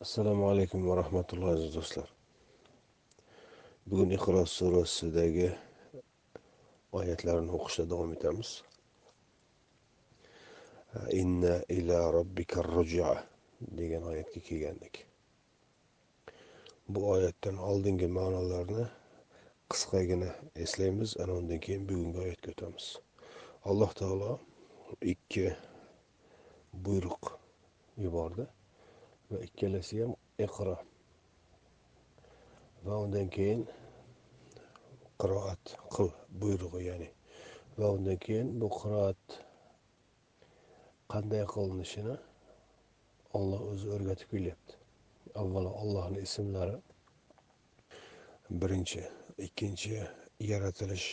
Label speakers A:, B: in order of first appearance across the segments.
A: assalomu alaykum va rahmatullohi aziz do'stlar. Bugun iqro surasidagi oyatlarni o'qishda davom etamiz. Inna ila robbika rujua degan oyatga kelgandik. Bu oyatdan oldingi ma'nolarni qisqagina eslaymiz ana undan keyin bugungi oyatga o'tamiz. Alloh taolo ikki buyruq yubordi. Va ikkalasi ham iqro. Va undan keyin qiroat qil buyrug'i ya'ni va undan keyin bu qiroat qanday qilinishini olloh o'zi o'rgatib kelyapti. Avvalo allohni ismlari birinchi ikkinchi yaratilish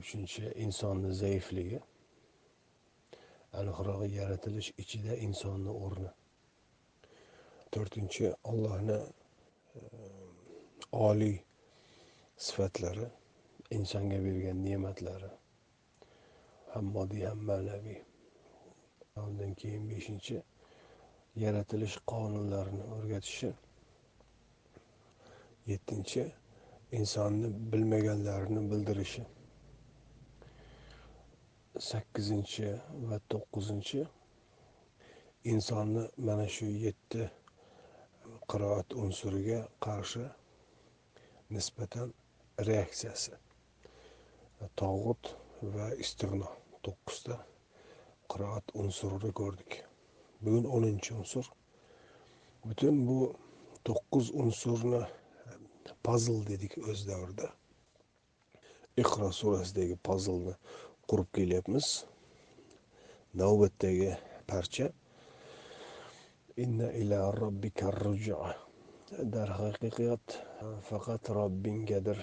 A: uchinchi insonni zaifligi aniqrog'i yaratilish ichida insonni o'rni to'rtinchi ollohni oliy e, sifatlari insonga bergan ne'matlari ham moddiy ham ma'naviy undan keyin beshinchi yaratilish qonunlarini o'rgatishi. Yettinchi insonni bilmaganlarini bildirishi. Sakkizinchi va to'qqizinchi. Insonni mana shu yetti qiroat unsuriga qarshi nisbatan reaksiyasi. Tog'ut va istig'no to'qqizta qiroat unsurini ko'rdik. Bugun o'ninchi unsur. Butun bu to'qqiz unsurni pazl dedik o'z davrida. Iqro surasidagi pazlni qurib kelyapmiz. Navbatdagi parcha. Inna ila robbika rujua. Darhaqiqat faqat robbinggadir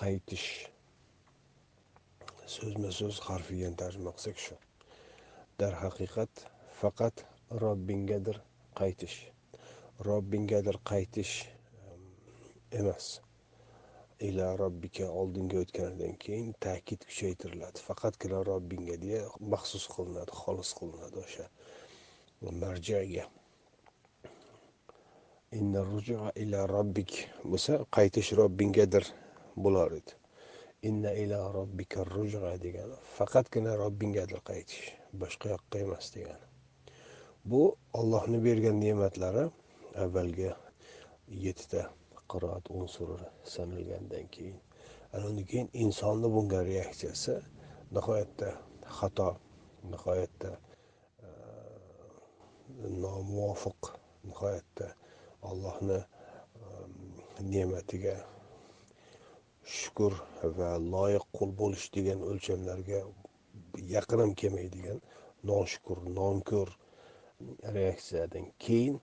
A: qaytish. So'zma so'z harfiyan tarjima qilsak shu darhaqiqat faqat robbinggadir qaytish. Robbinggadir qaytish emas. Ila robbika oldinga o'tganidan keyin ta'kid kuchaytiriladi. Faqatgina robbingga deya maxsus qilinadi xolis qilinadi o'sha marjaga. Inna rujua ila robbik bo'lsa qaytish robbingadir bo'lar edi. Inna ila robbika rujua degani faqatgina robbingadir qaytish boshqa yoqqa emas degani. Bu ollohni bergan ne'matlari avvalgi yettita qiroat unsuri sanalgandan keyin. Ana undan keyin insonni bunga reaksiyasi nihoyatda xato nihoyatda e, nomuvofiq nihoyatda allohni e, ne'matiga shukur va loyiq qul bo'lish degan o'lchamlarga yaqin ham kelmaydigan noshukur nonko'r reaksiyadan keyin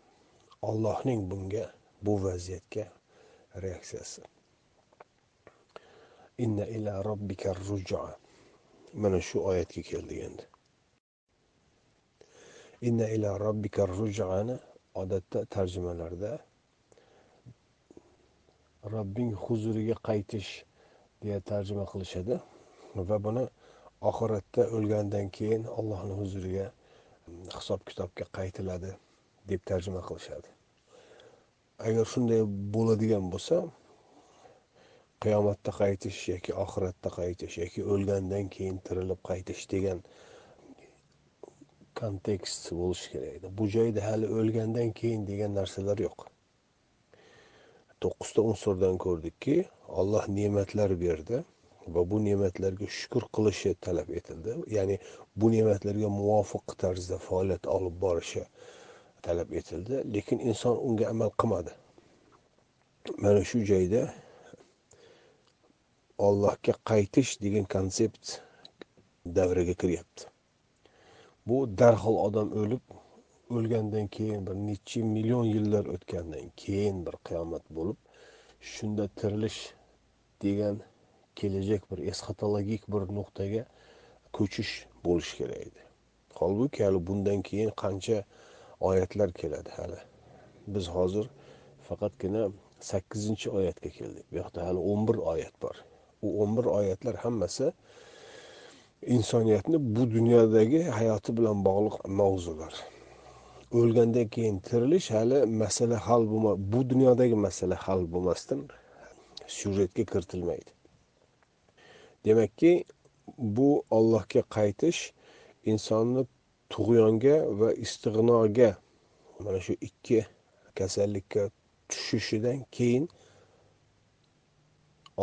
A: ollohning bunga bu vaziyatga reaksiyasi. Inna ila robbika rujua. Mana shu oyatga keldik endi. Inna ila robbika rujuani odatda tarjimalarda robbing huzuriga qaytish deya tarjima qilishadi va buni oxiratda o'lgandan keyin allohni huzuriga hisob kitobga qaytiladi deb tarjima qilishadi. Agar shunday bo'ladigan bo'lsa qiyomatda qaytish yoki oxiratda qaytish yoki o'lgandan keyin tirilib qaytish degan kontekst bo'lishi kerak edi. Bu joyda hali o'lgandan keyin degan narsalar yo'q. To'qqizta unsurdan ko'rdikki olloh ne'matlar berdi va bu ne'matlarga shukur qilishi talab etildi. Ya'ni bu ne'matlarga muvofiq tarzda faoliyat olib borishi talab etildi lekin inson unga amal qilmadi. Mana shu joyda ollohga qaytish degan konsept davriga kiryapti. Bu darhol odam o'lib o'lgandan keyin bir necha million yillar o'tgandan keyin bir qiyomat bo'lib shunda tirilish degan kelajak bir esxatologik bir nuqtaga ko'chish bo'lishi kerak edi. Holbuki hali bundan keyin qancha oyatlar keladi hali. Biz hozir faqatgina sakkizinchi oyatga keldik. Bu yoqda hali o'n bir oyat bor. U o'n bir oyatlar hammasi insoniyatni bu dunyodagi hayoti bilan bog'liq mavzular. O'lgandan keyin tirilish hali masala hal bo'lma bu dunyodagi masala hal bo'lmasdan syujetga kiritilmaydi. Demakki bu ollohga qaytish insonni tug'yonga va istig'noga mana shu ikki kasallikka tushishidan keyin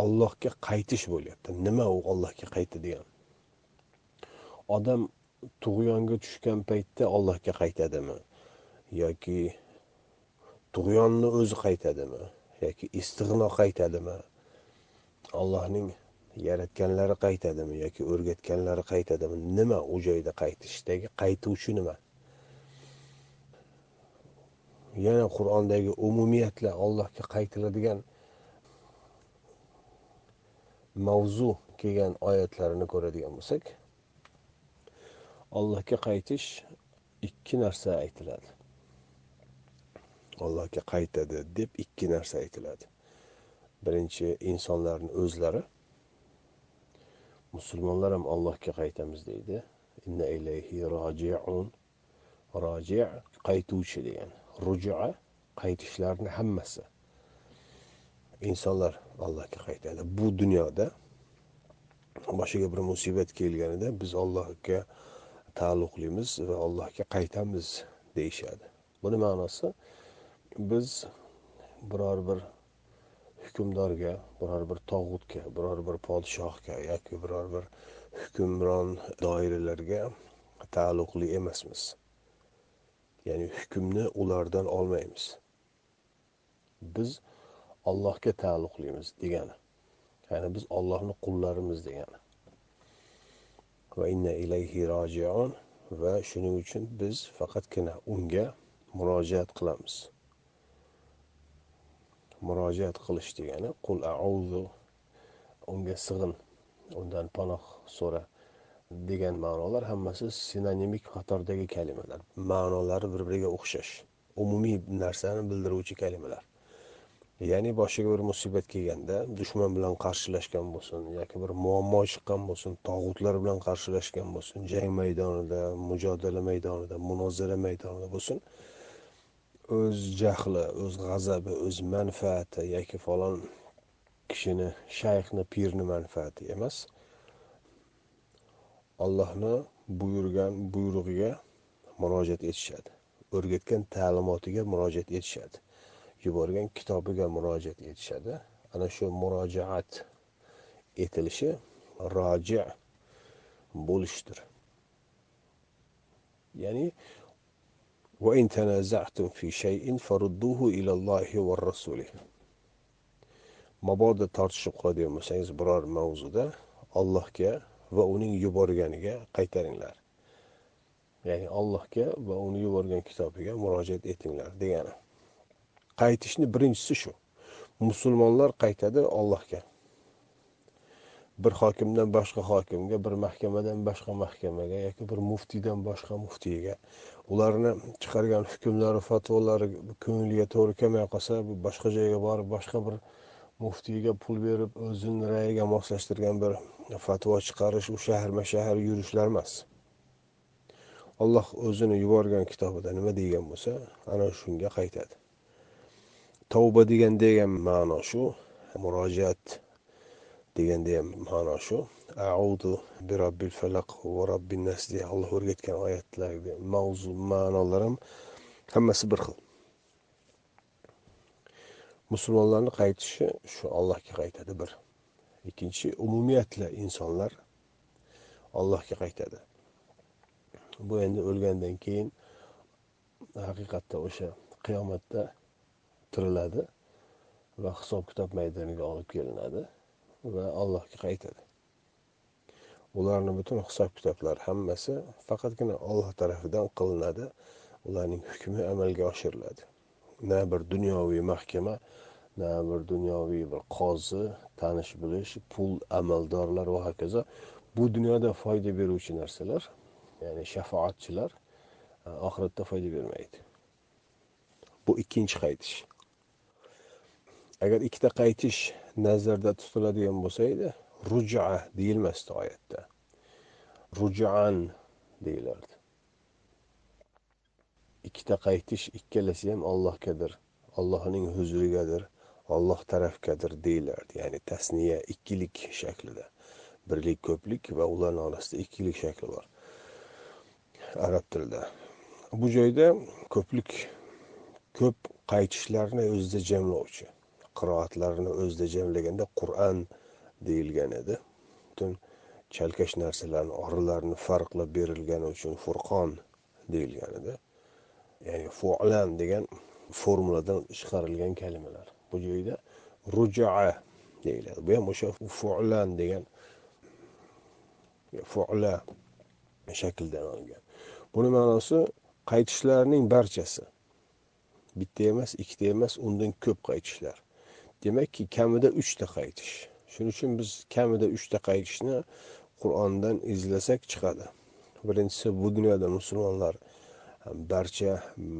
A: ollohga qaytish bo'lyapti. Nima u ollohga qaytadigan odam tug'yonga tushgan paytda ollohga qaytadimi? Yoki tug'yonni o'zi qaytadimi? Yoki istig'no qaytadimi? Allohning yaratganlari qaytadimi yoki o'rgatganlari qaytadimi? Nima u joyda qaytishdagi qaytuvchi nima? Yana qur'ondagi umumiyatla allohga qaytiladigan mavzu kelgan oyatlarini ko'radigan bo'lsak allohga qaytish ikki narsa aytiladi. Allohga qaytadi deb ikki narsa aytiladi. Birinchi insonlarni o'zlari. Musulmonlar ham allohga qaytamiz deydi. Inna ilayhi rojiun roji qaytuvchi degan. Rujua qaytishlarni hammasi. Insonlar allohga qaytadi. Bu dunyoda boshiga bir musibat kelganida biz allohga taalluqlimiz va allohga qaytamiz deyishadi. Buni ma'nosi biz biror bir hukmdorga biror bir tog'utga biror bir podshohga yoki biror bir hukmron doiralarga taalluqli emasmiz. Ya'ni hukmni ulardan olmaymiz. Biz allohga taalluqlimiz degani. Ya'ni biz ollohni qullarimiz degani. Va inna ilayhi rojiun va shuning uchun biz faqatgina unga murojaat qilamiz. Murojaat qilish degani qul auzu unga sig'in undan panoh so'ra degan ma'nolar hammasi sinonimik qatordagi kalimalar. Ma'nolari bir biriga o'xshash umumiy narsani bildiruvchi kalimalar. Ya'ni boshiga bir musibat kelganda dushman bilan qarshilashgan bo'lsin yoki bir muammo chiqqan bo'lsin tog'utlar bilan qarshilashgan bo'lsin jang maydonida mujodala maydonida munozara maydonida bo'lsin o'z jahli o'z g'azabi o'z manfaati yoki falon kishini shayxni pirni manfaati emas. Allohni buyurgan buyrug'iga murojaat etishadi. O'rgatgan ta'limotiga murojaat etishadi. Yuborgan kitobiga murojaat etishadi. Ana shu murojaat etilishi roji bo'lishdir. Ya'ni وإن تنازعتم في شيء فرudduhu إلى الله والرسول mabodo tortishib qoladigan bo'lsangiz biror mavzuda ollohga va uning yuborganiga qaytaringlar ya'ni allohga va uni yuborgan kitobiga murojaat etinglar degani qaytishni birinchisi shu musulmonlar qaytadi ollohga bir hokimdan boshqa hokimga bir mahkamadan boshqa mahkamaga yoki bir muftiydan boshqa muftiyga ularni chiqargan hukmlari fatvolari ko'ngliga to'g'ri kelmay qolsa boshqa joyga borib boshqa bir muftiyga pul berib o'zini rayiga moslashtirgan bir fatvo chiqarish u shaharma shahar yurishlar emas. Alloh o'zini yuborgan kitobida nima degan bo'lsa ana shunga qaytadi. Tavba degan degan ma'no shu murojaat deganda ham ma'no shu. Audu bi robbil falaq va robbin nas deya alloh o'rgatgan oyatlarga mavzu ma'nolarim ham hammasi bir xil musulmonlarni qaytishi shu allohga qaytadi bir ikkinchi umumiyatla insonlar allohga qaytadi bu endi o'lgandan keyin haqiqatda o'sha qiyomatda tiriladi va hisob kitob maydoniga olib kelinadi va allohga qaytadi ularni butun hisob kitoblari hammasi faqatgina olloh tarafidan qilinadi. Ularning hukmi amalga oshiriladi. Na bir dunyoviy mahkama na bir dunyoviy bir qozi tanish bilish pul amaldorlar va hokazo. Bu dunyoda foyda beruvchi narsalar ya'ni shafoatchilar e, oxiratda foyda bermaydi. Bu ikkinchi qaytish. Agar ikkita qaytish nazarda tutiladigan bo'lsa edi ruja deyilmasdi oyatda. Rujan deyilardi ikkita qaytish ikkalasi ham allohgadir allohning huzurigadir olloh tarafgadir deyilardi. Ya'ni tasniya ikkilik shaklida. Birlik ko'plik va ularni orasida ikkilik shakli bor. Arab tilida. Bu joyda ko'plik ko'p qaytishlarni o'zida jamlovchi qiroatlarni o'zida jamlaganda qur'an deyilgan edi. Butun chalkash narsalarni orilarni farqlab berilgani uchun furqon deyilgan edi. Ya'ni fulan degan formuladan chiqarilgan kalimalar. Bu joyda rujaa deyiladi. Bu ham o'sha fulan degan fula shaklidan olingan. Buni ma'nosi qaytishlarning barchasi. Bitta emas ikkita emas undan ko'p qaytishlar. Demakki kamida uchta qaytish. Shuning uchun biz kamida uchta qaytishni qur'ondan izlasak chiqadi. Birinchisi bu dunyoda musulmonlar barcha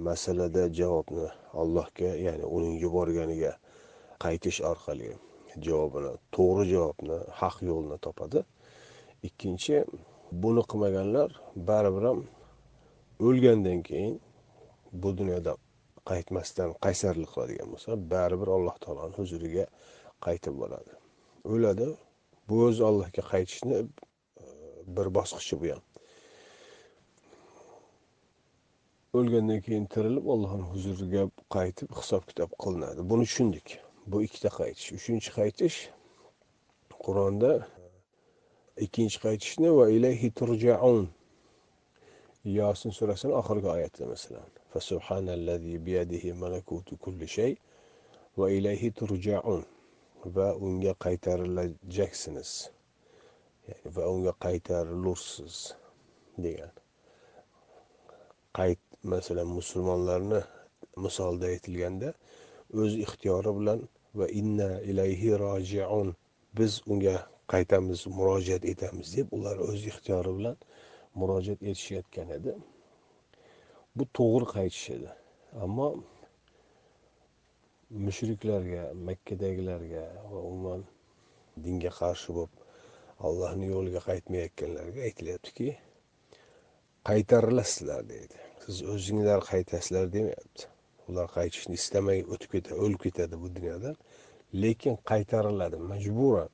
A: masalada javobni allohga ya'ni uning yuborganiga qaytish orqali javobini to'g'ri javobni haq yo'lni topadi. Ikkinchi buni qilmaganlar baribir ham o'lgandan keyin bu dunyoda qaytmasdan qaysarlik qiladigan bo'lsa baribir alloh taoloni huzuriga qaytib boradi. O'ladi. Bu o'zi allohga qaytishni e, bir bosqichi bu ham. O'lgandan keyin tirilib allohni huzuriga qaytib hisob kitob qilinadi. Buni tushundik. Bu ikkita qaytish. Uchinchi qaytish qur'onda e, ikkinchi qaytishni va ilayhi turjaun. Yosin surasini oxirgi oyati masalan fasubhanallazi biyadihi malakutu kulli shay va ilayhi turjaun. Va unga qaytarilajaksiniz va unga qaytarilursiz degan. Qayt masalan musulmonlarni misolda aytilganda o'z ixtiyori bilan va inna ilayhi rojiun biz unga qaytamiz murojaat etamiz deb ular o'z ixtiyori bilan murojaat etishayotgan edi. Bu to'g'ri qaytish edi. Ammo mushriklarga makkadagilarga va umuman dinga qarshi bo'lib allohni yo'liga qaytmayotganlarga aytilyaptiki qaytarilasizlar deydi. Siz o'zinglar qaytasizlar demayapti. Ular qaytishni istamay o'tib ketadi o'lib ketadi bu dunyodan. Lekin qaytariladi majburan.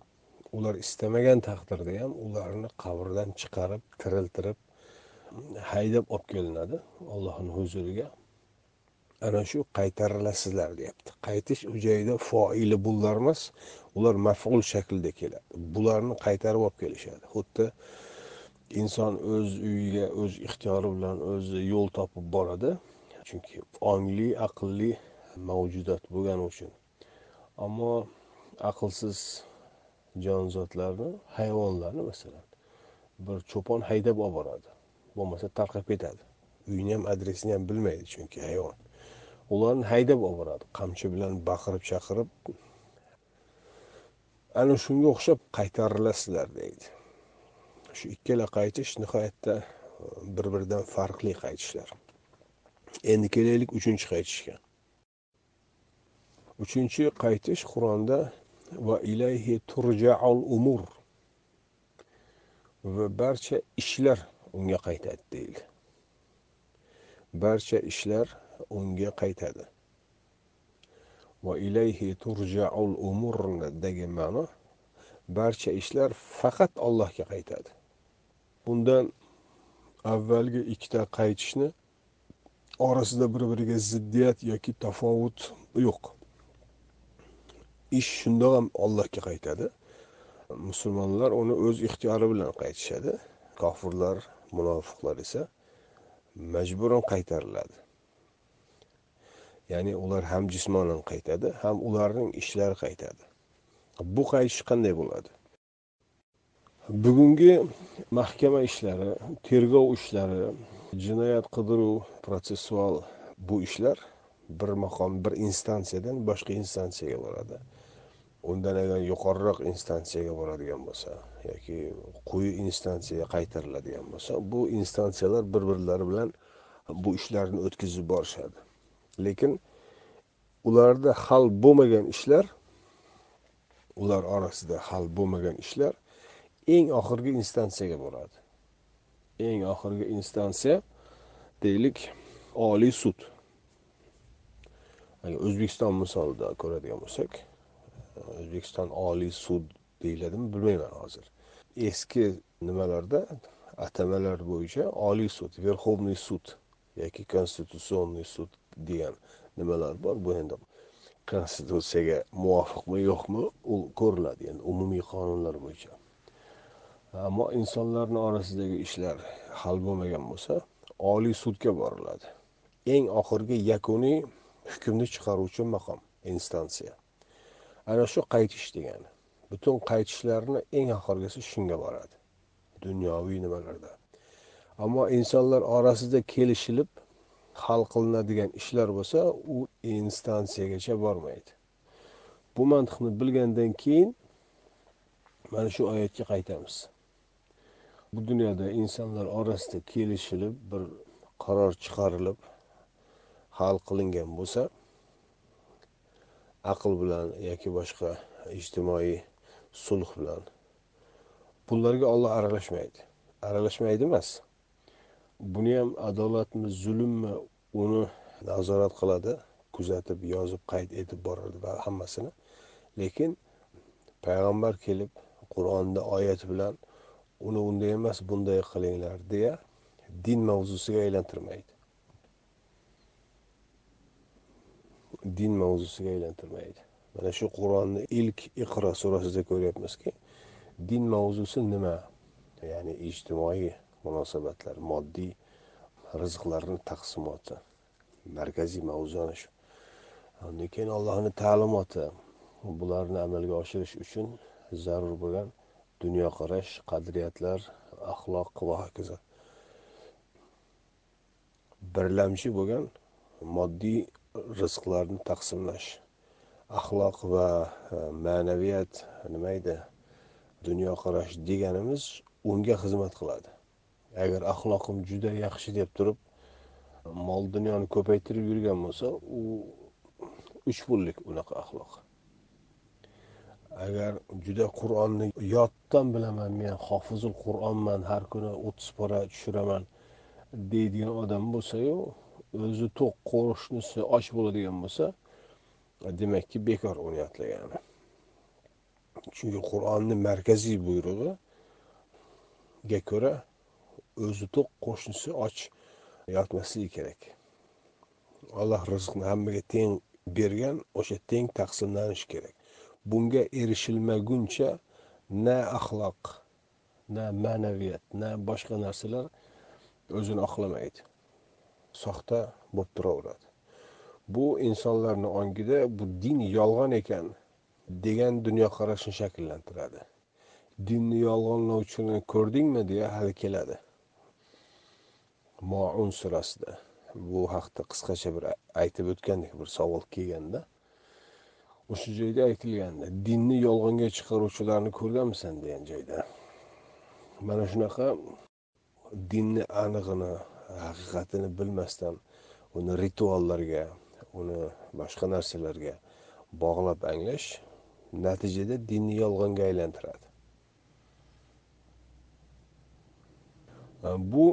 A: Ular istamagan taqdirda ham ularni qabrdan chiqarib tiriltirib haydab olib kelinadi allohni huzuriga. Ana shu qaytarilasizlar deyapti. Qaytish u joyda foili bular emas ular maful shaklda keladi. Bularni qaytarib olib kelishadi. Xuddi inson o'z uyiga o'z ixtiyori bilan o'zi yo'l topib boradi. Chunki ongli aqlli mavjudot bo'lgani uchun. Ammo aqlsiz jonzotlarni hayvonlarni masalan bir cho'pon haydab olib boradi. Bo'lmasa tarqab ketadi. Uyini ham adresini ham bilmaydi chunki hayvon. Ularni haydab olib boradi qamchi bilan baqirib chaqirib. Ana shunga o'xshab qaytarilasizlar deydi. Shu ikkala qaytish nihoyatda e, bir biridan farqli qaytishlar. Endi kelaylik uchinchi qaytishga. Uchinchi qaytish qur'onda va ilayhi turjaul umur. Va barcha ishlar unga qaytadi deyildi barcha ishlar unga qaytadi. Va ilayhi turjaul umurdagi ma'no barcha ishlar faqat allohga qaytadi. Bundan avvalgi ikkita qaytishni orasida bir biriga ziddiyat yoki tafovut yo'q. Ish shundoq ham allohga qaytadi. Musulmonlar uni o'z ixtiyori bilan qaytishadi. Kofirlar munofiqlar esa majburan qaytariladi. Ya'ni ular ham jismonan qaytadi ham ularning ishlari qaytadi. Bu qaytish qanday bo'ladi? Bugungi mahkama ishlari tergov ishlari jinoyat qidiruv protsessual bu ishlar bir maqom bir instansiyadan boshqa instansiyaga boradi. Undan agar yuqoriroq instansiyaga boradigan bo'lsa yoki quyi instansiyaga qaytariladigan bo'lsa bu instansiyalar bir birlari bilan bu ishlarni o'tkazib borishadi. Lekin ularda hal bo'lmagan ishlar ular orasida hal bo'lmagan ishlar eng oxirgi instansiyaga boradi. Eng oxirgi instansiya deylik oliy sud. Agar o'zbekiston misolida ko'radigan bo'lsak o'zbekiston oliy sud deyiladimi? Bilmayman hozir. Eski nimalarda? Atamalar bo'yicha oliy sud verxovniy sud yoki konstitutsionniy sud degan nimalar bor? Bu endi konstitutsiyaga muvofiqmi yo'qmi? U ko'riladi endi umumiy qonunlar bo'yicha. Ammo insonlarni orasidagi ishlar hal bo'lmagan bo'lsa oliy sudga boriladi. Eng oxirgi yakuniy hukmni chiqaruvchi maqom instansiya. Ana shu qaytish degani butun qaytishlarni eng oxirgisi shunga boradi. Dunyoviy nimalarda. Ammo insonlar orasida kelishilib hal qilinadigan ishlar bo'lsa u instansiyagacha bormaydi. Bu mantiqni bilgandan keyin mana shu oyatga qaytamiz. Bu dunyoda insonlar orasida kelishilib bir qaror chiqarilib hal qilingan bo'lsa aql bilan yoki boshqa ijtimoiy sulh bilan bunlarga olloh aralashmaydi. Aralashmaydi emas. Buni ham adolatmi zulmmi uni nazorat qiladi kuzatib yozib qayd etib boradi va hammasini. Lekin payg'ambar kelib qur'onda oyat bilan uni unday emas bunday qilinglar deya din mavzusiga aylantirmaydi. Din mavzusiga aylantirmaydi. Mana shu qur'onni ilk iqro surasida ko'ryapmizki din mavzusi nima? Ya'ni ijtimoiy munosabatlar moddiy rizqlarni taqsimoti markaziy mavzu ana shu. Undan keyin allohni ta'limoti bularni amalga oshirish uchun zarur bo'lgan dunyoqarash qadriyatlar axloq va hokazo. Birlamchi bo'lgan moddiy rizqlarni taqsimlash axloq va e, ma'naviyat nima edi? Dunyoqarash deganimiz unga xizmat qiladi. Agar axloqim juda yaxshi deb turib mol dunyoni ko'paytirib yurgan bo'lsa u uch pullik unaqa axloq. Agar juda qur'onni yoddan bilaman men hofizul qur'onman har kuni o'ttiz pora tushiraman deydigan odam bo'lsayu o'zi to'q qo'shnisi och bo'ladigan bo'lsa demakki bekor uni yodlagani chunki qur'onni markaziy buyrug'iga ko'ra o'zi to'q qo'shnisi och yotmasligi kerak. Alloh rizqni hammaga teng bergan o'sha teng taqsimlanishi kerak. Bunga erishilmaguncha na axloq na ma'naviyat na boshqa narsalar o'zini oqlamaydi. Soxta bo'lib turaveradi. Bu insonlarni ongida bu din yolg'on ekan degan dunyoqarashni shakllantiradi. Dinni yolg'onlovchini ko'rdingmi deya hali keladi. Moun surasida. Bu haqda qisqacha bir aytib o'tgandik bir savol kelganda. O'sha joyda aytilgandi dinni yolg'onga chiqaruvchilarni ko'rganmisan degan joyda? Mana shunaqa dinni anig'ini haqiqatini bilmasdan uni rituallarga uni boshqa narsalarga bog'lab anglash natijada dinni yolg'onga aylantiradi. Bu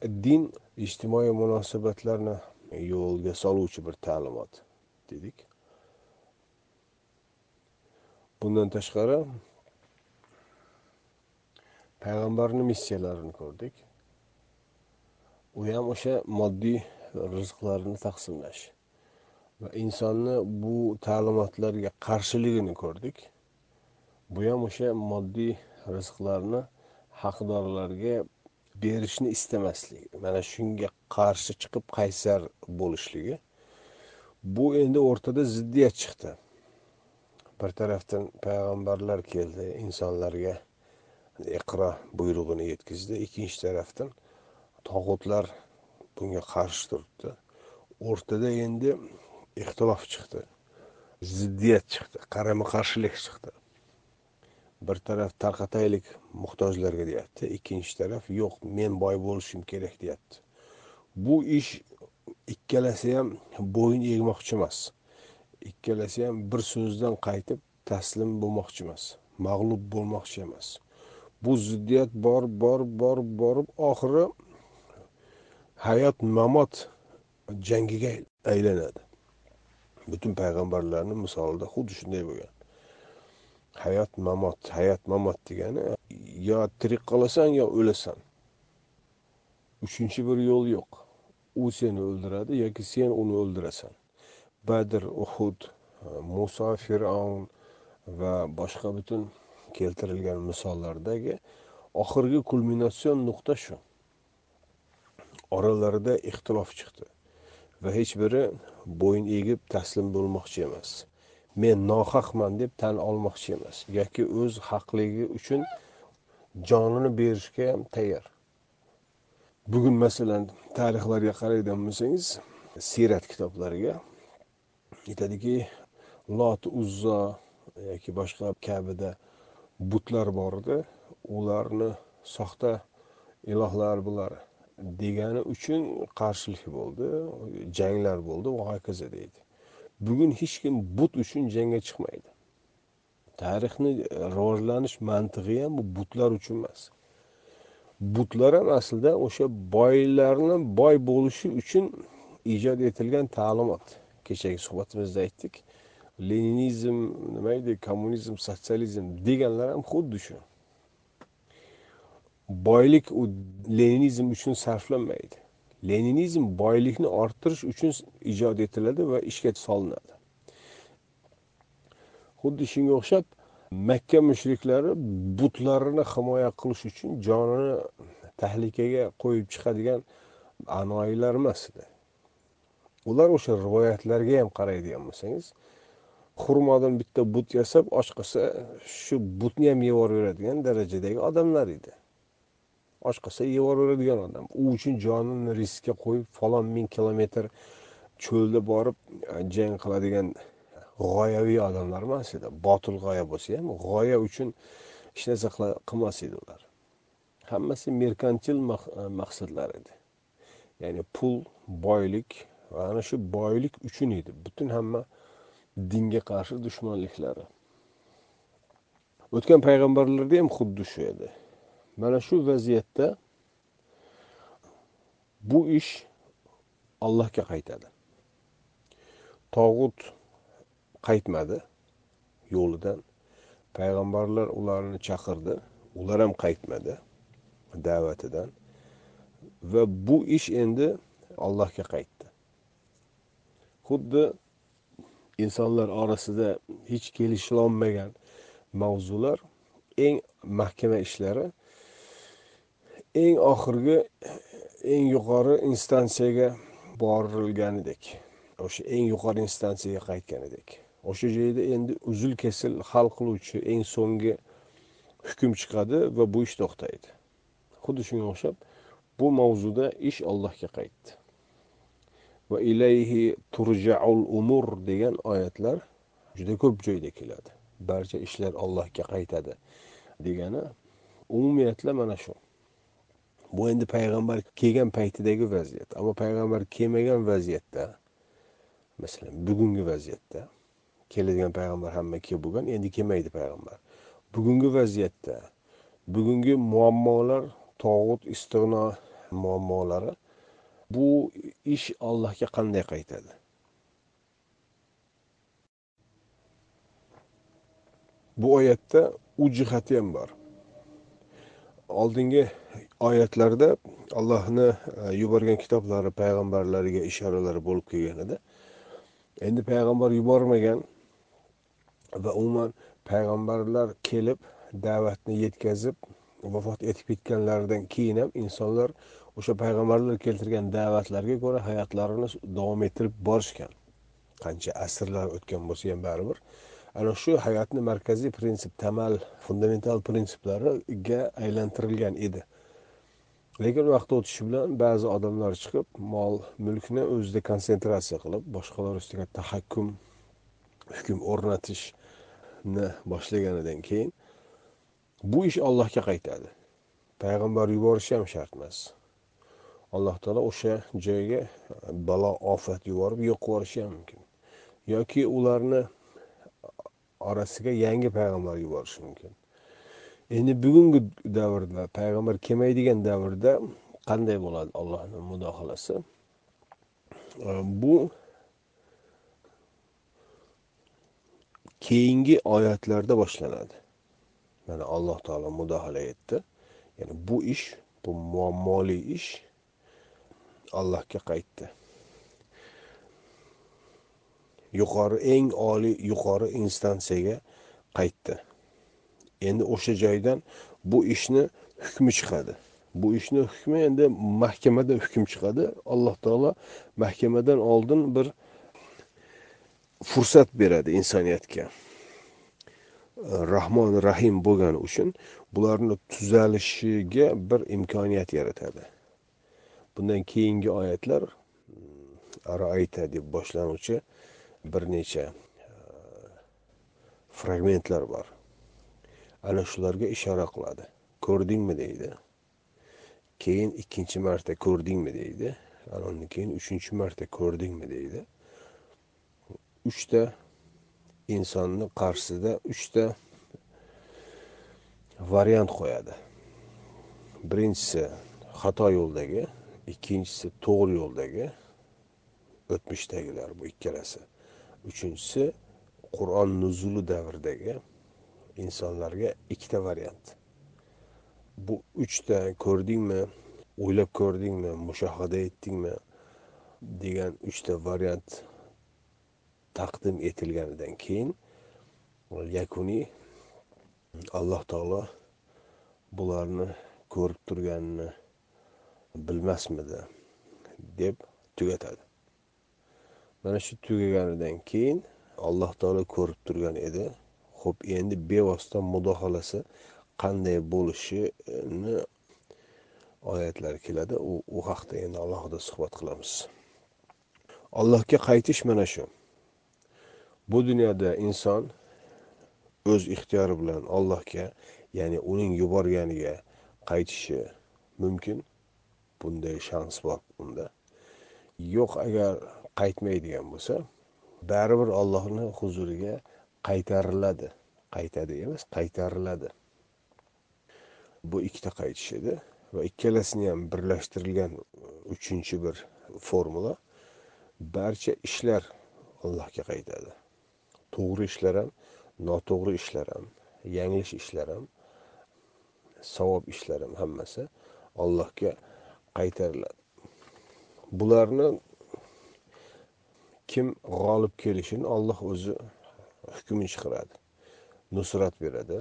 A: din ijtimoiy munosabatlarni yo'lga soluvchi bir ta'limot dedik. Bundan tashqari payg'ambarni missiyalarini ko'rdik. U ham o'sha moddiy rizqlarni taqsimlash va insonni bu ta'limotlarga qarshiligini ko'rdik. Bu ham o'sha moddiy rizqlarni haqdorlarga berishni istamasligi mana shunga qarshi chiqib qaysar bo'lishligi bu endi o'rtada ziddiyat chiqdi. Bir tarafdan payg'ambarlar keldi insonlarga iqro buyrug'ini yetkazdi. Ikkinchi tarafdan tog'utlar bunga qarshi turibdi. O'rtada endi ixtilof chiqdi ziddiyat chiqdi qarama qarshilik chiqdi. Bir taraf tarqataylik muhtojlarga deyapti ikkinchi taraf yo'q men boy bo'lishim kerak deyapti. Bu ish ikkalasi ham bo'yin egmoqchi emas. Ikkalasi ham bir so'zdan qaytib taslim bo'lmoqchi emas mag'lub bo'lmoqchi emas. Bu ziddiyat bor bor bor borib oxiri hayot mamot jangiga aylanadi. Butun payg'ambarlarni misolida xuddi shunday bo'lgan. Hayot mamot hayot mamot degani yo tirik qolasan yo o'lasan. Uchinchi bir yo'l yo'q. U seni o'ldiradi yoki sen uni o'ldirasan. Badr uhud muso fir'avn va boshqa butun keltirilgan misollardagi oxirgi kulminatsion nuqta shu. Oralarida ixtilof chiqdi va hech biri bo'yin egib taslim bo'lmoqchi emas. Men nohaqman deb tan olmoqchi emas. Yoki o'z haqligi uchun jonini berishga ham tayyor. Bugun masalan tarixlarga qaraydigan bo'lsangiz siyrat kitoblariga aytadiki lot uzzo yoki boshqa kabida butlar bor edi. Ularni soxta ilohlar bular degani uchun qarshilik bo'ldi janglar bo'ldi va hokazo deydi. Bugun hech kim but uchun jangga chiqmaydi. Tarixni e, rivojlanish mantig'i ham bu butlar uchun emas. Butlar ham aslida o'sha boylarni boy bo'lishi uchun ijod etilgan ta'limot. Kechagi suhbatimizda aytdik leninizm nima edi kommunizm sotsializm deganlar ham xuddi shu. Boylik u leninizm uchun sarflanmaydi. Leninizm boylikni orttirish uchun ijod etiladi va ishga solinadi. Xuddi shunga o'xshab makka mushriklari butlarini himoya qilish uchun jonini tahlikaga qo'yib chiqadigan anoyilar emas edi. Ular o'sha rivoyatlarga ham qaraydigan bo'lsangiz xurmodan bitta but yasab och qolsa shu butni ham yuborveradigan darajadagi odamlar edi. Och qolsa yuboradigan odam. U uchun jonini riskka qo'yib falon ming kilometr cho'lda borib e, jang qiladigan g'oyaviy odamlar emas edi. Botil g'oya bo'lsa ham g'oya uchun hech narsa qilmas edi ular. Hammasi merkantil e, maqsadlar edi. Ya'ni pul boylik va ana shu boylik uchun edi. Butun hamma dinga qarshi dushmanliklari. O'tgan payg'ambarlarda ham xuddi shu edi. Mana shu vaziyatda bu ish allohga qaytadi. Tog'ut qaytmadi yo'lidan. Payg'ambarlar ularni chaqirdi ular ham qaytmadi da'vatidan. Va bu ish endi allohga qaytdi. Xuddi insonlar orasida hech kelishilolmagan mavzular eng mahkama ishlari eng oxirgi eng yuqori instansiyaga borilganidek. O'sha eng yuqori instansiyaga qaytgan edik o'sha joyda endi uzil kesil hal qiluvchi eng so'nggi hukm chiqadi va bu ish to'xtaydi. Xuddi shunga o'xshab bu mavzuda ish ollohga qaytdi. Va ilayhi turjaul umur degan oyatlar juda ko'p joyda keladi. Barcha ishlar ollohga qaytadi degani umumiyatla mana shu. Bu endi payg'ambar kelgan paytidagi vaziyat. Ammo payg'ambar kelmagan vaziyatda masalan bugungi vaziyatda keladigan payg'ambar hamma kelib bo'lgan endi kelmaydi payg'ambar bugungi vaziyatda bugungi muammolar tog'ut istig'no muammolari bu ish allohga qanday qaytadi? Bu oyatda u jihati ham bor. Oldingi oyatlarda allohni e, yuborgan kitoblari payg'ambarlariga ishoralar bo'lib kelgan edi. Endi payg'ambar yubormagan va umuman payg'ambarlar kelib da'vatni yetkazib vafot etib ketganlaridan keyin ham insonlar o'sha payg'ambarlar keltirgan da'vatlarga ko'ra hayotlarini davom ettirib borishgan. Qancha asrlar o'tgan bo'lsa ham baribir. Ana shu hayotni markaziy prinsip tamal fundamental prinsiplariga aylantirilgan edi. Lekin vaqt o'tishi bilan ba'zi odamlar chiqib mol mulkni o'zida konsentratsiya qilib boshqalar ustiga tahakkum hukm o'rnatishni boshlaganidan keyin bu ish ollohga qaytadi. Payg'ambar yuborishi ham shart emas. Alloh taolo o'sha joyga balo ofat yuborib yo'q qilib yuborishi ham mumkin. Yoki ularni orasiga yangi payg'ambar yuborishi mumkin. Endi bugungi davrda payg'ambar kelmaydigan davrda qanday bo'ladi allohni mudohalasi ehm, bu keyingi oyatlarda boshlanadi. Mana alloh taolo mudohala etdi. Ya'ni bu ish bu muammoli ish allohga qaytdi. Yuqori eng oliy yuqori instansiyaga qaytdi. Endi o'sha joydan bu ishni hukmi chiqadi. Bu ishni hukmi endi mahkamada hukm chiqadi. Alloh taolo mahkamadan oldin bir fursat beradi insoniyatga. Rahmon rahim bo'lgani uchun bularni tuzalishiga bir imkoniyat yaratadi. Bundan keyingi oyatlar araayta deb boshlanuvchi bir necha e, fragmentlar bor. Ana shularga ishora qiladi. Ko'rdingmi deydi. Keyin ikkinchi marta ko'rdingmi deydi. Undan keyin uchinchi marta ko'rdingmi deydi. Uchta insonni qarshisida uchta variant qo'yadi. Birinchisi xato yo'ldagi ikkinchisi to'g'ri yo'ldagi o'tmishdagilar bu ikkalasi. Uchinchisi qur'on nuzuli davridagi insonlarga ikkita variant. Bu uchta ko'rdingmi o'ylab ko'rdingmi mushohada etdingmi degan uchta variant taqdim etilganidan keyin yakuniy alloh taolo bularni ko'rib turganini bilmasmidi deb tugatadi. Mana shu tugaganidan keyin alloh taolo ko'rib turgan edi. Ho'p endi bevosita mudohalasi qanday bo'lishini oyatlar keladi. U u haqda endi alohida suhbat qilamiz. Allohga qaytish mana shu. Bu dunyoda inson o'z ixtiyori bilan allohga ya'ni uning yuborganiga qaytishi mumkin. Bunday shans bor unda. Yo'q agar qaytmaydigan bo'lsa baribir ollohni huzuriga qaytariladi. Qaytadi emas qaytariladi. Bu ikkita qaytish edi va ikkalasini ham birlashtirilgan uchinchi bir formula barcha ishlar allohga qaytadi. To'g'ri ishlar ham noto'g'ri ishlar ham yanglish ishlar ham savob ishlar ham hammasi allohga qaytariladi. Bularni kim g'olib kelishini olloh o'zi hukmini chiqaradi nusrat beradi.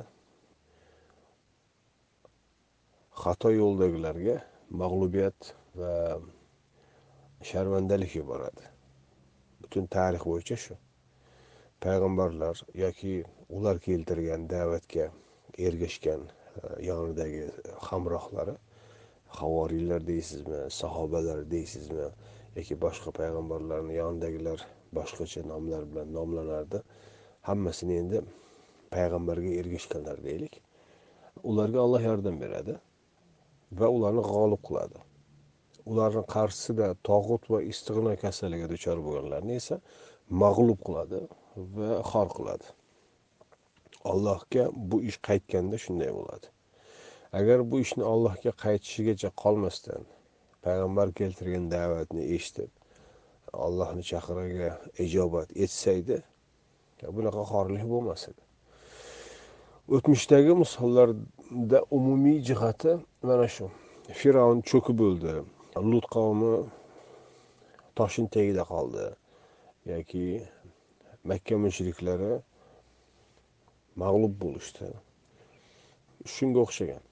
A: Xato yo'ldagilarga mag'lubiyat va sharmandalik yuboradi. Butun tarix bo'yicha shu. Payg'ambarlar yoki ular keltirgan da'vatga ergashgan e, yonidagi hamrohlari havoriylar deysizmi sahobalar deysizmi yoki boshqa payg'ambarlarni yonidagilar boshqacha nomlar bilan nomlanardi. Hammasini endi payg'ambarga ergashganlar deylik. Ularga alloh yordam beradi va ularni g'olib qiladi. Ularni qarshisida tog'ut va istig'no kasaliga duchor bo'lganlarni esa mag'lub qiladi va xor qiladi. Allohga bu ish qaytganda shunday bo'ladi. Agar bu ishni allohga qaytishigacha qolmasdan payg'ambar keltirgan da'vatni eshitib allohni chaqirig'iga ijobat etsa edi bunaqa xorlik bo'lmas edi. O'tmishdagi misollarda umumiy jihati mana shu. Fir'avn cho'kib o'ldi lut qavmi toshin tagida qoldi yoki makka mushriklari mag'lub bo'lishdi. Shunga o'xshagan.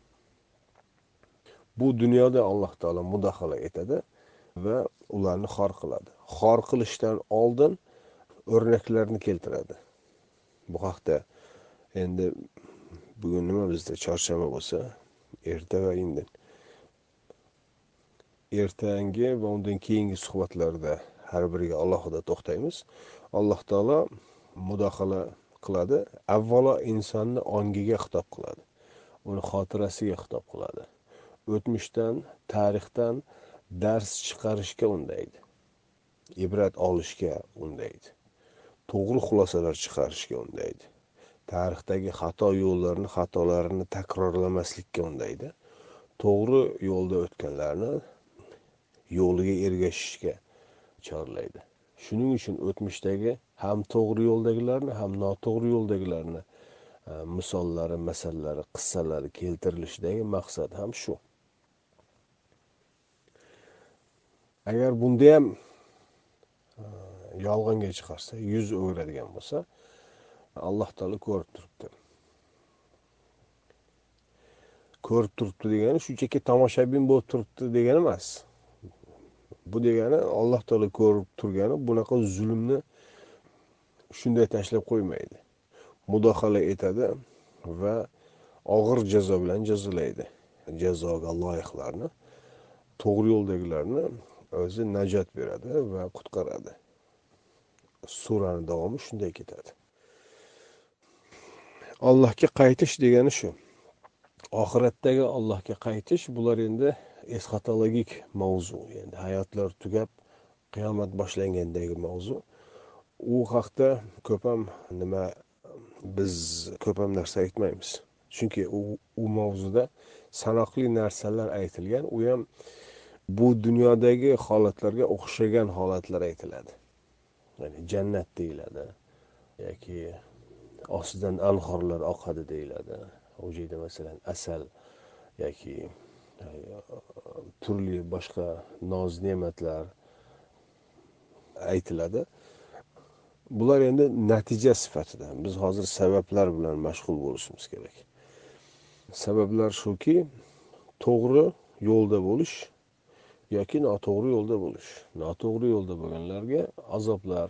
A: Bu dunyoda alloh taolo mudaxala etadi va ularni xor qiladi. Xor qilishdan oldin o'rnaklarni keltiradi. Bu haqda endi bugun nima bizda? Chorshanba bo'lsa erta va indin. Ertangi va undan keyingi suhbatlarda har biriga alohida to'xtaymiz. Alloh taolo mudaxala qiladi avvalo insonni ongiga xitob qiladi uni xotirasiga xitob qiladi. O'tmishdan tarixdan dars chiqarishga undaydi. Ibrat olishga undaydi. To'g'ri xulosalar chiqarishga undaydi. Tarixdagi xato yo'llarni xatolarini takrorlamaslikka undaydi. To'g'ri yo'lda o'tganlarni yo'liga ergashishga chorlaydi. Shuning uchun o'tmishdagi ham to'g'ri yo'ldagilarni ham noto'g'ri yo'ldagilarni e, misollari masallari qissalari keltirilishidagi maqsad ham shu. Agar bunda ham e, yolg'onga chiqarsa yuz o'giradigan bo'lsa alloh taolo ko'rib turibdi. Ko'rib turibdi degani shunchaki tomoshabin bo'lib turibdi degani emas. Bu degani alloh taolo ko'rib turgani bunaqa zulmni shunday tashlab qo'ymaydi. Mudohala etadi va og'ir jazo bilan jazolaydi. Jazoga loyiqlarni to'g'ri yo'ldagilarni o'zi najot beradi va qutqaradi. Surani davomi shunday ketadi. Allohga qaytish degani shu. Oxiratdagi allohga qaytish bular endi esxatologik mavzu. Endi hayotlar tugab qiyomat boshlangandagi mavzu. U haqda ko'p ham nima biz ko'p ham narsa aytmaymiz. Chunki u u mavzuda sanoqli narsalar aytilgan. U ham bu dunyodagi holatlarga o'xshagan holatlar aytiladi. Ya'ni jannat deyiladi yoki ostidan anhorlar oqadi deyiladi. U yerda masalan asal yoki turli boshqa noz ne'matlar aytiladi. Bular endi natija sifatida biz hozir sabablar bilan mashg'ul bo'lishimiz kerak. Sabablar shuki to'g'ri yo'lda bo'lish yoki noto'g'ri yo'lda bo'lish. Noto'g'ri yo'lda bo'lganlarga azoblar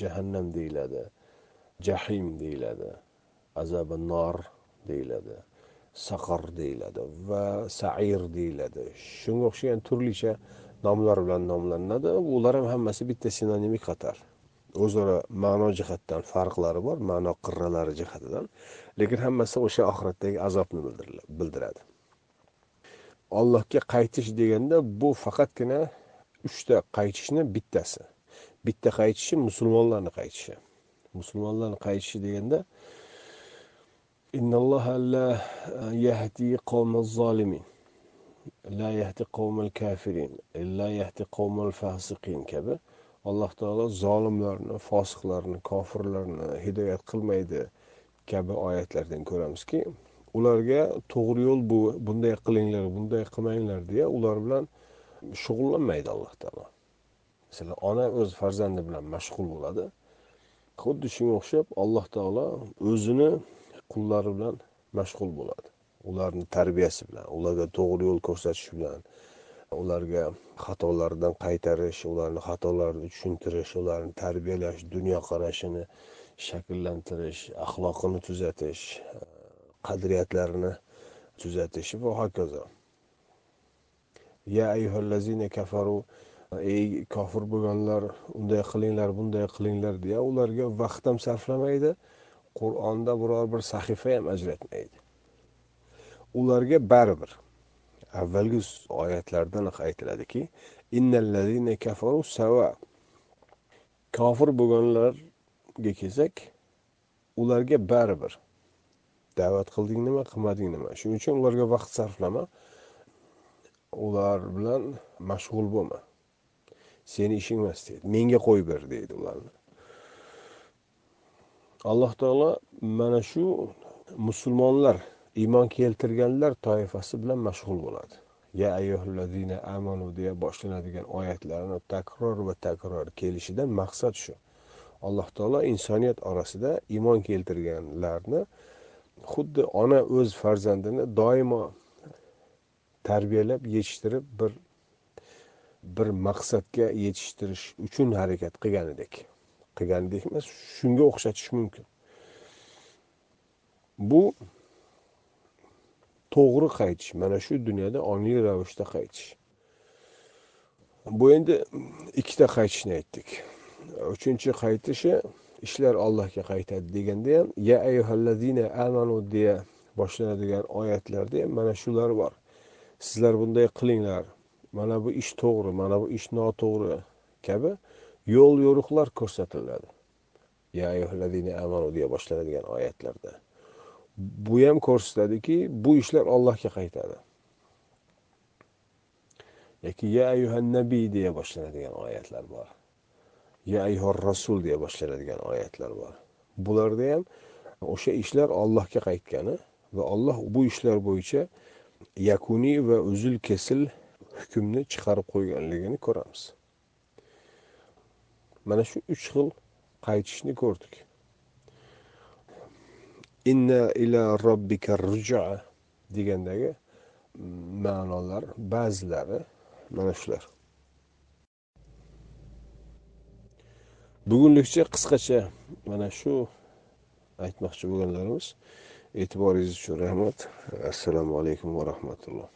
A: jahannam deyiladi jahim deyiladi azabi nor deyiladi saqar deyiladi va sair deyiladi. Shunga o'xshagan turlicha nomlar bilan nomlanadi. Ular ham hammasi bitta sinonimik qator o'zaro ma'no jihatdan farqlari bor ma'no qirralari jihatidan. Lekin hammasi o'sha oxiratdagi azobni bildiradi. allohga qaytish deganda bu faqatgina uchta qaytishni bittasi. Bitta qaytishi musulmonlarni qaytishi. Musulmonlarni qaytishi deganda yahdi la yahdi kafirin la yahdi kabi. Alloh taolo zolimlarni fosiqlarni kofirlarni hidoyat qilmaydi kabi oyatlardan ko'ramizki ularga to'g'ri yo'l bu bunday qilinglar bunday qilmanglar deya ular bilan shug'ullanmaydi alloh taolo. Masalan ona o'z farzandi bilan mashg'ul bo'ladi. Xuddi shunga o'xshab alloh taolo o'zini qullari bilan mashg'ul bo'ladi. Ularni tarbiyasi bilan ularga to'g'ri yo'l ko'rsatish bilan ularga xatolaridan qaytarish ularni xatolarini tushuntirish ularni tarbiyalash dunyoqarashini shakllantirish axloqini tuzatish qadriyatlarini tuzatish va hokazo. Ya ayyuhallazina kafaru ey kofir bo'lganlar unday qilinglar bunday qilinglar deya ularga vaqt ham sarflamaydi qur'onda biror bir sahifa ham ajratmaydi ularga baribir avvalgi oyatlardanoq aytiladiki kafaru sava kofir bo'lganlarga kelsak ularga baribir da'vat qilding nima qilmading nima shuning uchun ularga vaqt sarflama. Ular bilan mashg'ul bo'lma. Seni ishing emas deydi. Menga qo'yib ber deydi ularni alloh taolo mana shu musulmonlar iymon keltirganlar toifasi bilan mashg'ul bo'ladi. Ya ayyuhallazina amanu deya boshlanadigan oyatlarni takror va takror kelishidan maqsad shu. Alloh taolo insoniyat orasida iymon keltirganlarni xuddi ona o'z farzandini doimo tarbiyalab yetishtirib bir bir maqsadga yetishtirish uchun harakat qilganidek qilgandek emas shunga o'xshatish mumkin. Bu to'g'ri qaytish mana shu dunyoda ongli ravishda qaytish. Bu endi ikkita qaytishni aytdik. Uchinchi qaytishi ishlar allohga qaytadi deganda ham ya ayyuhallazina amanu deya boshlanadigan oyatlarda ham mana shular bor. Sizlar bunday qilinglar. Mana bu ish to'g'ri mana bu ish noto'g'ri kabi yo'l yo'riqlar ko'rsatiladi. Ya amanu deya boshlanadigan oyatlarda. Bu ham ko'rsatadiki bu ishlar allohga qaytadi. Yoki ya ayyuhan nabiy deya boshlanadigan oyatlar bor. Ya ayyuhar rasul deya boshlanadigan oyatlar bor bularda ham o'sha ishlar ollohga qaytgani va olloh bu ishlar bo'yicha yakuniy va uzil kesil hukmni chiqarib qo'yganligini ko'ramiz. Mana shu uch xil qaytishni ko'rdik. Inna ila robbika ruja degandagi ma'nolar ba'zilari mana shular. Bugunlikcha qisqacha mana shu aytmoqchi bo'lganlarimiz e'tiboringiz uchun rahmat. Assalomu alaykum va rahmatulloh.